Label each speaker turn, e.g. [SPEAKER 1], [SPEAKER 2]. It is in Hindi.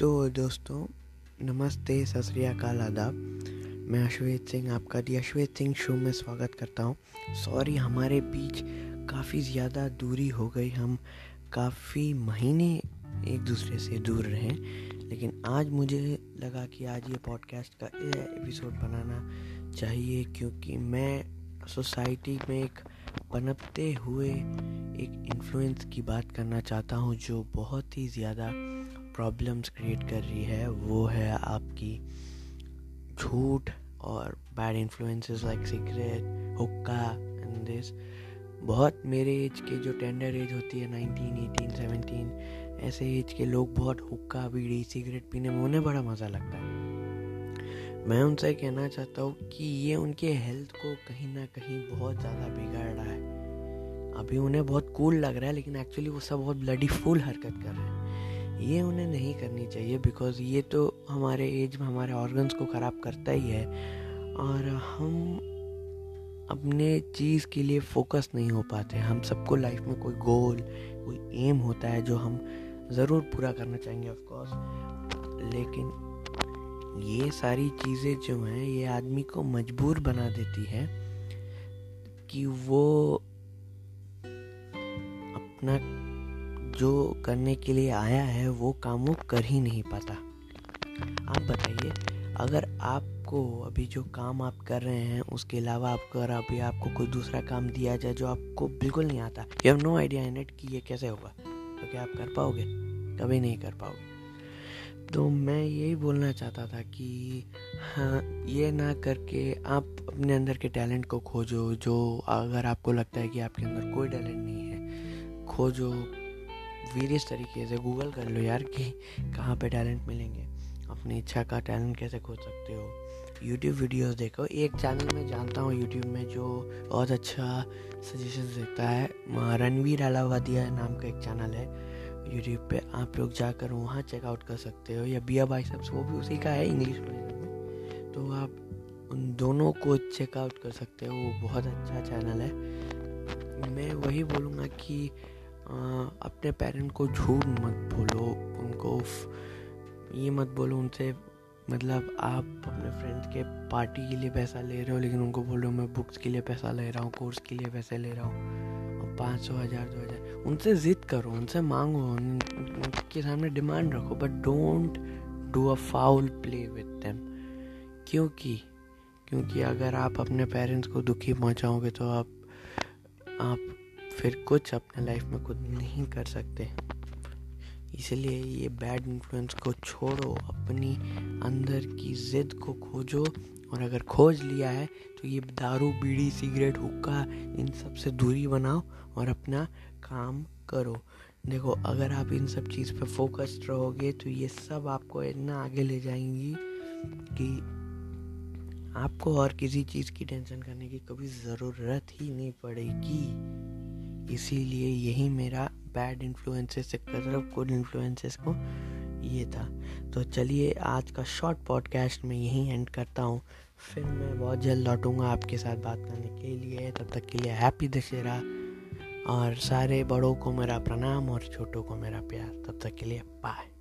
[SPEAKER 1] तो दोस्तों, नमस्ते, सत आदाब। मैं अश्वेत सिंह, आपका दी अश्वेत सिंह शो में स्वागत करता हूँ। सॉरी, हमारे बीच काफ़ी ज़्यादा दूरी हो गई। हम काफ़ी महीने एक दूसरे से दूर रहे, लेकिन आज मुझे लगा कि आज ये पॉडकास्ट का एपिसोड बनाना चाहिए, क्योंकि मैं सोसाइटी में एक पनपते हुए एक इन्फ्लुएंस की बात करना चाहता हूँ जो बहुत ही ज़्यादा प्रॉब्लम्स क्रिएट कर रही है, वो है आपकी झूठ और बैड इन्फ्लुएंसेस लाइक सिगरेट हुक्का एंड दिस बहुत मेरे एज के जो टेंडर एज होती है नाइनटीन एटीन सेवनटीन ऐसे एज के लोग बहुत हुक्का, बीड़ी सिगरेट पीने में उन्हें बड़ा मज़ा लगता है। मैं उनसे कहना चाहता हूँ कि ये उनके हेल्थ को कहीं ना कहीं बहुत ज़्यादा बिगाड़ रहा है। अभी उन्हें बहुत कूल लग रहा है, लेकिन एक्चुअली वो सब बहुत ब्लडी फुल हरकत कर रहे हैं। ये उन्हें नहीं करनी चाहिए बिकॉज़ ये तो हमारे एज में हमारे ऑर्गन्स को ख़राब करता ही है। और हम अपने चीज़ के लिए फोकस नहीं हो पाते हम सबको लाइफ में कोई गोल कोई एम होता है जो हम ज़रूर पूरा करना चाहेंगे ऑफ़ कोर्स लेकिन ये सारी चीज़ें जो हैं, ये आदमी को मजबूर बना देती है कि वो अपना जो करने के लिए आया है, वो काम वो कर ही नहीं पाता। आप बताइए, अगर आपको अभी जो काम आप कर रहे हैं, उसके अलावा आपको, अगर अभी आपको कोई दूसरा काम दिया जाए जो आपको बिल्कुल नहीं आता you have no idea in it कि ये कैसे होगा तो क्या आप कर पाओगे? कभी नहीं कर पाओगे। तो मैं यही बोलना चाहता था कि हाँ ये ना करके आप अपने अंदर के टैलेंट को खोजो, जो अगर आपको लगता है कि आपके अंदर कोई टैलेंट नहीं है, खोजो। वेरियस तरीके से गूगल कर लो यार कि कहाँ पे टैलेंट मिलेंगे। अपनी इच्छा का टैलेंट कैसे खोज सकते हो। यूट्यूब वीडियोस देखो। एक चैनल मैं जानता हूँ यूट्यूब में जो बहुत अच्छा सजेशन देता है। रणवीर अलावादिया नाम का एक चैनल है। यूट्यूब पे आप लोग जाकर वहाँ चेकआउट कर सकते हो या बिया सब वो भी उसी का है इंग्लिश में। तो आप उन दोनों को चेकआउट कर सकते हो वो बहुत अच्छा चैनल है। मैं वही बोलूँगा कि आ, अपने पेरेंट को झूठ मत बोलो उनको ये मत बोलो उनसे मतलब आप अपने फ्रेंड्स के पार्टी के लिए पैसा ले रहे हो लेकिन उनको बोलो मैं बुक्स के लिए पैसा ले रहा हूँ कोर्स के लिए पैसे ले रहा हूँ पाँच सौ हज़ार दो हज़ार। उनसे ज़िद करो, उनसे मांगो उनके सामने डिमांड रखो but don't do a foul play with them क्योंकि क्योंकि अगर आप अपने पेरेंट्स को दुखी पहुंचाओगे तो आप आप फिर कुछ अपने लाइफ में खुद नहीं कर सकते। इसलिए ये बैड इन्फ्लुएंस को छोड़ो, अपनी अंदर की ज़िद को खोजो और अगर खोज लिया है तो ये दारू, बीड़ी, सिगरेट, हुक्का, इन सबसे दूरी बनाओ और अपना काम करो। देखो, अगर आप इन सब चीज़ पे फोकस्ड रहोगे तो ये सब आपको इतना आगे ले जाएँगी कि आपको और किसी चीज़ की टेंशन करने की कभी ज़रूरत ही नहीं पड़ेगी। इसीलिए यही मेरा बैड इन्फ्लुएंसेस से तरफ़ गुड इन्फ्लुएंसेस को ये था। तो चलिए आज का शॉर्ट पॉडकास्ट में यहीं एंड करता हूँ। फिर मैं बहुत जल्द लौटूँगा आपके साथ बात करने के लिए। तब तक के लिए हैप्पी दशहरा और सारे बड़ों को मेरा प्रणाम और छोटों को मेरा प्यार। तब तक के लिए बाय